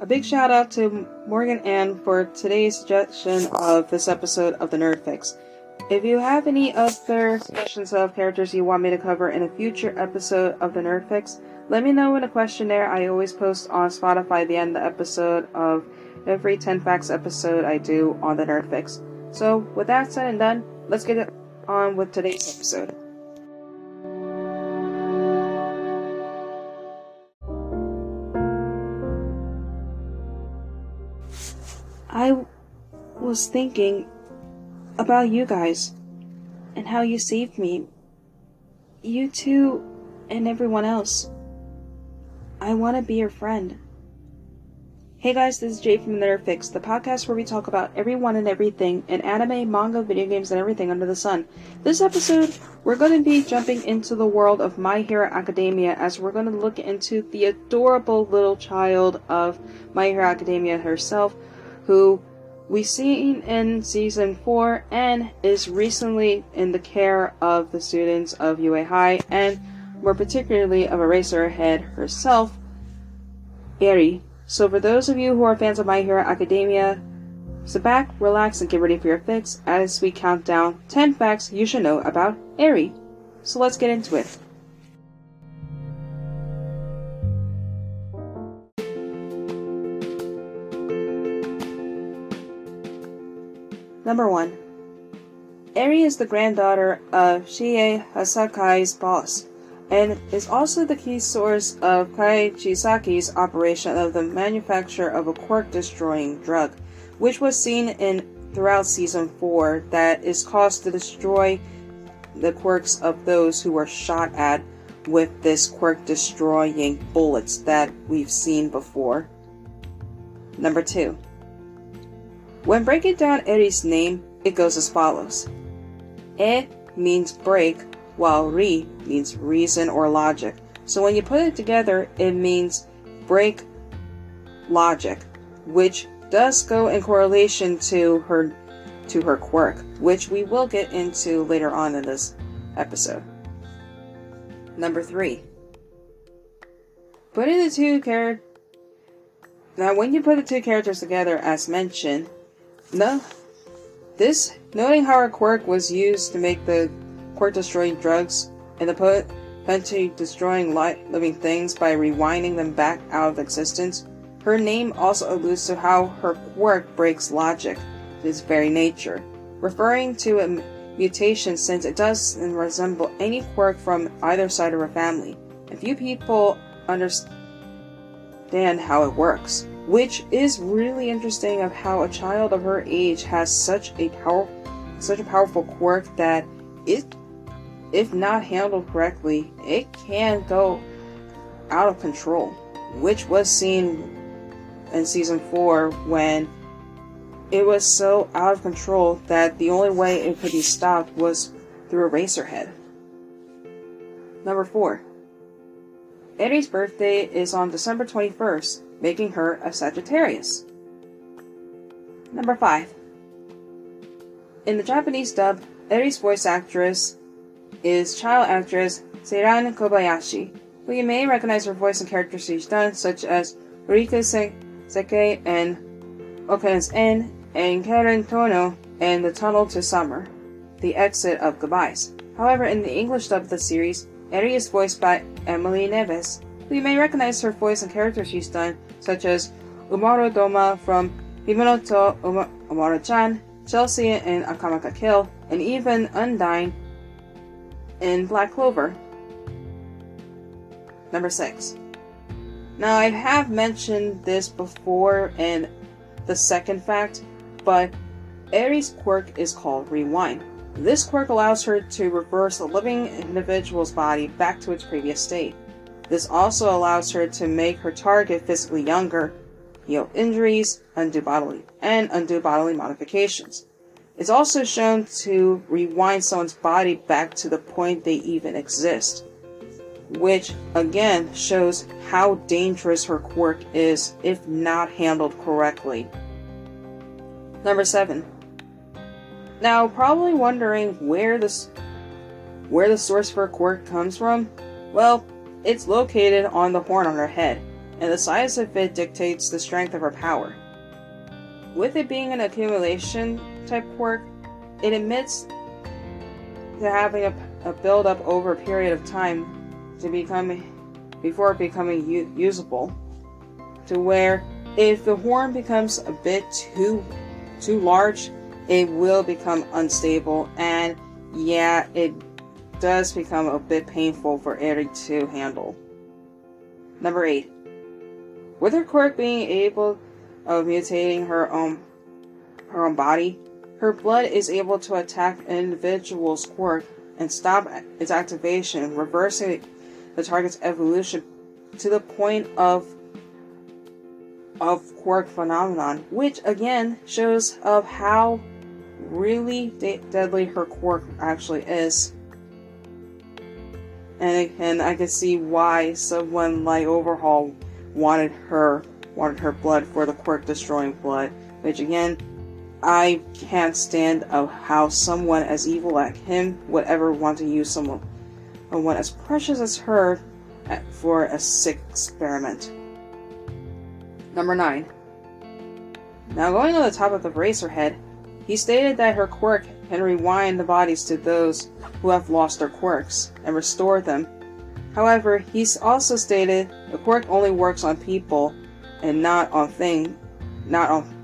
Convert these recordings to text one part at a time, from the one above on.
A big shout out to Morgan Ann for today's suggestion of this episode of the Nerd Fix. If you have any other suggestions of characters you want me to cover in a future episode of the Nerd Fix, let me know in a questionnaire I always post on Spotify the end of the episode of every 10 Facts episode I do on the Nerd Fix. So, with that said and done, let's get on with today's episode. I was thinking about you guys and how you saved me. You two and everyone else. I want to be your friend. Hey guys, this is Jay from the Fix, the podcast where we talk about everyone and everything in anime, manga, video games, and everything under the sun. This episode, we're going to be jumping into the world of My Hero Academia as we're going to look into the adorable little child of My Hero Academia herself, who we've seen in season 4 and is recently in the care of the students of UA High and more particularly of Eraserhead herself, Eri. So for those of you who are fans of My Hero Academia, sit back, relax, and get ready for your fix as we count down 10 facts you should know about Eri. So let's get into it. Number 1. Eri is the granddaughter of Shie Hassaikai's boss, and is also the key source of Kai Chisaki's operation of the manufacture of a quirk-destroying drug, which was seen in throughout season 4 that is caused to destroy the quirks of those who were shot at with this quirk-destroying bullets that we've seen before. Number 2. When breaking down Eri's name, it goes as follows. E means break, while Ri means reason or logic. So when you put it together, it means break logic, which does go in correlation to her to her quirk, which we will get into later on in this episode. Number three. Putting the two characters now when you put the two characters together as mentioned, no this noting how her quirk was used to make the quirk destroying drugs and the put potentially destroying light living things by rewinding them back out of existence. Her name also alludes to how her quirk breaks logic, its very nature, referring to a mutation since it doesn't resemble any quirk from either side of her family. And few people understand how it works, which is really interesting of how a child of her age has such a power such a powerful quirk that it if not handled correctly, it can go out of control, which was seen in season 4 when it was so out of control that the only way it could be stopped was through Eraserhead. Number 4. Eri's birthday is on December 21st, making her a Sagittarius. Number 5. In the Japanese dub, Eri's voice actress is child actress Seiran Kobayashi, who you may recognize her voice in characters she's done, such as Rika Se- Seke and Okane's End, and Karen Tono and The Tunnel to Summer, The Exit of Goodbyes. However, in the English dub of the series, Eri is voiced by Emily Neves, who you may recognize her voice in characters she's done, such as Umaru Doma from Himouto! Umaru-chan, Chelsea in Akame ga Kill, and even Undyne in Black Clover. Number 6. Now, I have mentioned this before in the second fact, but Eri's quirk is called Rewind. This quirk allows her to reverse a living individual's body back to its previous state. This also allows her to make her target physically younger, heal injuries, undo bodily, and undo bodily modifications. It's also shown to rewind someone's body back to the point they even exist, which again shows how dangerous her quirk is if not handled correctly. Number 7. Now, probably wondering where this where the source for quirk comes from? Well, it's located on the horn on her head. and the size of it dictates the strength of her power. With it being an accumulation type quirk, it admits to having a, a build up over a period of time to become before becoming u- usable. To where if the horn becomes a bit too too large, it will become unstable and yeah, it does become a bit painful for Eri to handle. Number 8. With her quirk being able of mutating her own her own body, her blood is able to attack an individual's quirk and stop its activation, reversing the target's evolution to the point of of quirk phenomenon, which again shows of how really de- deadly her quirk actually is. And, and I can see why someone like Overhaul wanted her wanted her blood for the quirk destroying blood, which again I can't stand of how someone as evil like him would ever want to use someone, someone as precious as her eh, for a sick experiment. Number 9. Now, going on the top of the Eraserhead, he stated that her quirk can rewind the bodies to those who have lost their quirks and restore them. However, he's also stated the quirk only works on people and not on thing, not on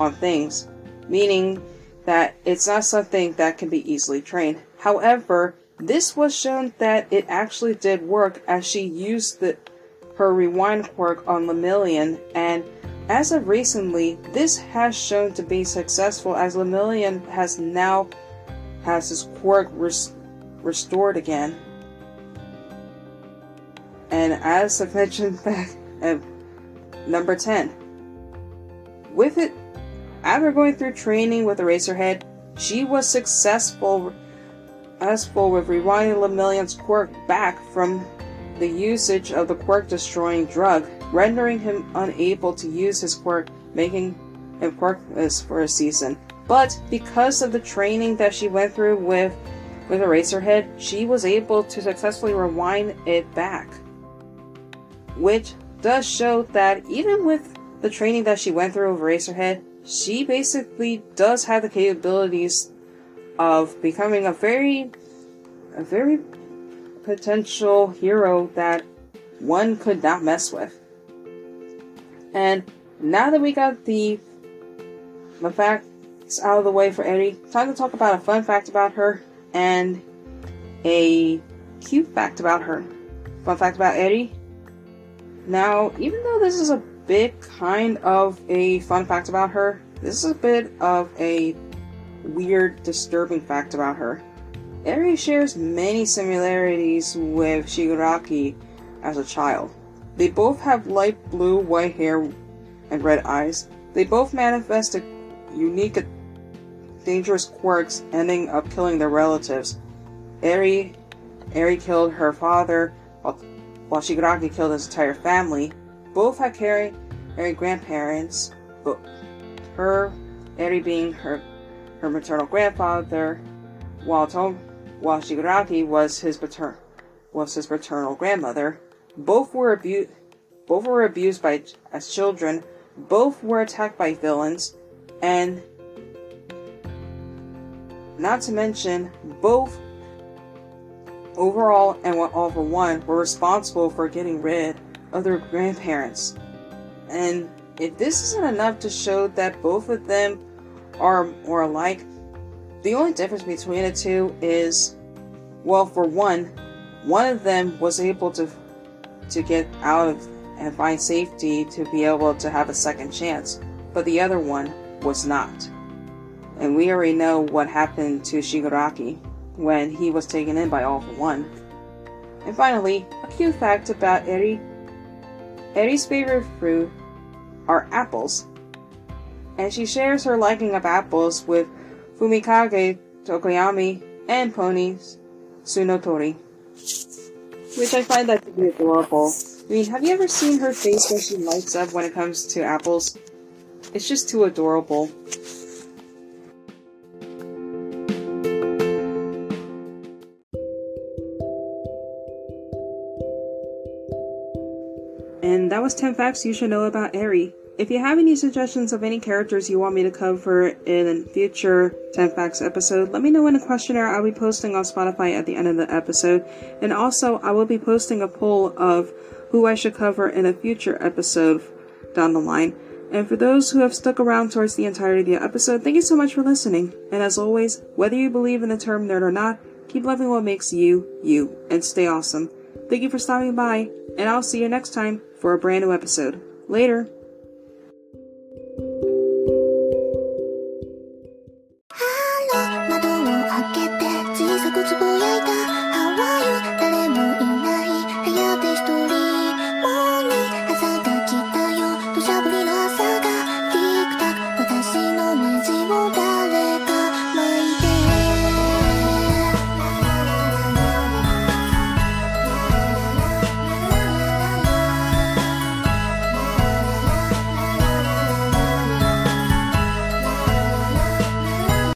on things meaning that it's not something that can be easily trained. However, this was shown that it actually did work as she used the, her rewind quirk on Lemillion, and as of recently, this has shown to be successful as Lemillion has now has his quirk res- restored again. And as I mentioned back at number 10, with it after going through training with Eraserhead, she was successful, successful with rewinding Lemillion's quirk back from the usage of the quirk destroying drug, rendering him unable to use his quirk, making him quirkless for a season. But because of the training that she went through with with Eraserhead, she was able to successfully rewind it back. Which does show that even with the training that she went through with Eraserhead, she basically does have the capabilities of becoming a very, a very potential hero that one could not mess with. And now that we got the, the facts out of the way for Eri, time to talk about a fun fact about her and a cute fact about her. Fun fact about Eri. Now, even though this is a bit kind of a fun fact about her. This is a bit of a weird, disturbing fact about her. Eri shares many similarities with Shigaraki as a child. They both have light blue, white hair, and red eyes. They both manifest unique, dangerous quirks, ending up killing their relatives. Eri, Eri killed her father, while, while Shigaraki killed his entire family. Both had carried Eri grandparents, but her, Eri being her her maternal grandfather, while Tom, while Shigaraki was his pater, was his paternal grandmother. Both were abused. Both were abused by as children. Both were attacked by villains, and not to mention both Overhaul and all for one were responsible for getting rid of their grandparents. And if this isn't enough to show that both of them are more alike, the only difference between the two is, well, for one, one of them was able to to get out of and find safety to be able to have a second chance, but the other one was not. And we already know what happened to Shigaraki when he was taken in by All for One. And finally, a cute fact about Eri Eri's favorite fruit are apples, and she shares her liking of apples with Fumikage Tokoyami and pony Tsunotori. Which I find that to be adorable. I mean, have you ever seen her face when she lights up when it comes to apples? It's just too adorable. And that was 10 facts you should know about Eri. If you have any suggestions of any characters you want me to cover in a future 10 Facts episode, let me know in a questionnaire I'll be posting on Spotify at the end of the episode. And also, I will be posting a poll of who I should cover in a future episode down the line. And for those who have stuck around towards the entirety of the episode, thank you so much for listening. And as always, whether you believe in the term nerd or not, keep loving what makes you, you, and stay awesome. Thank you for stopping by, and I'll see you next time for a brand new episode. Later.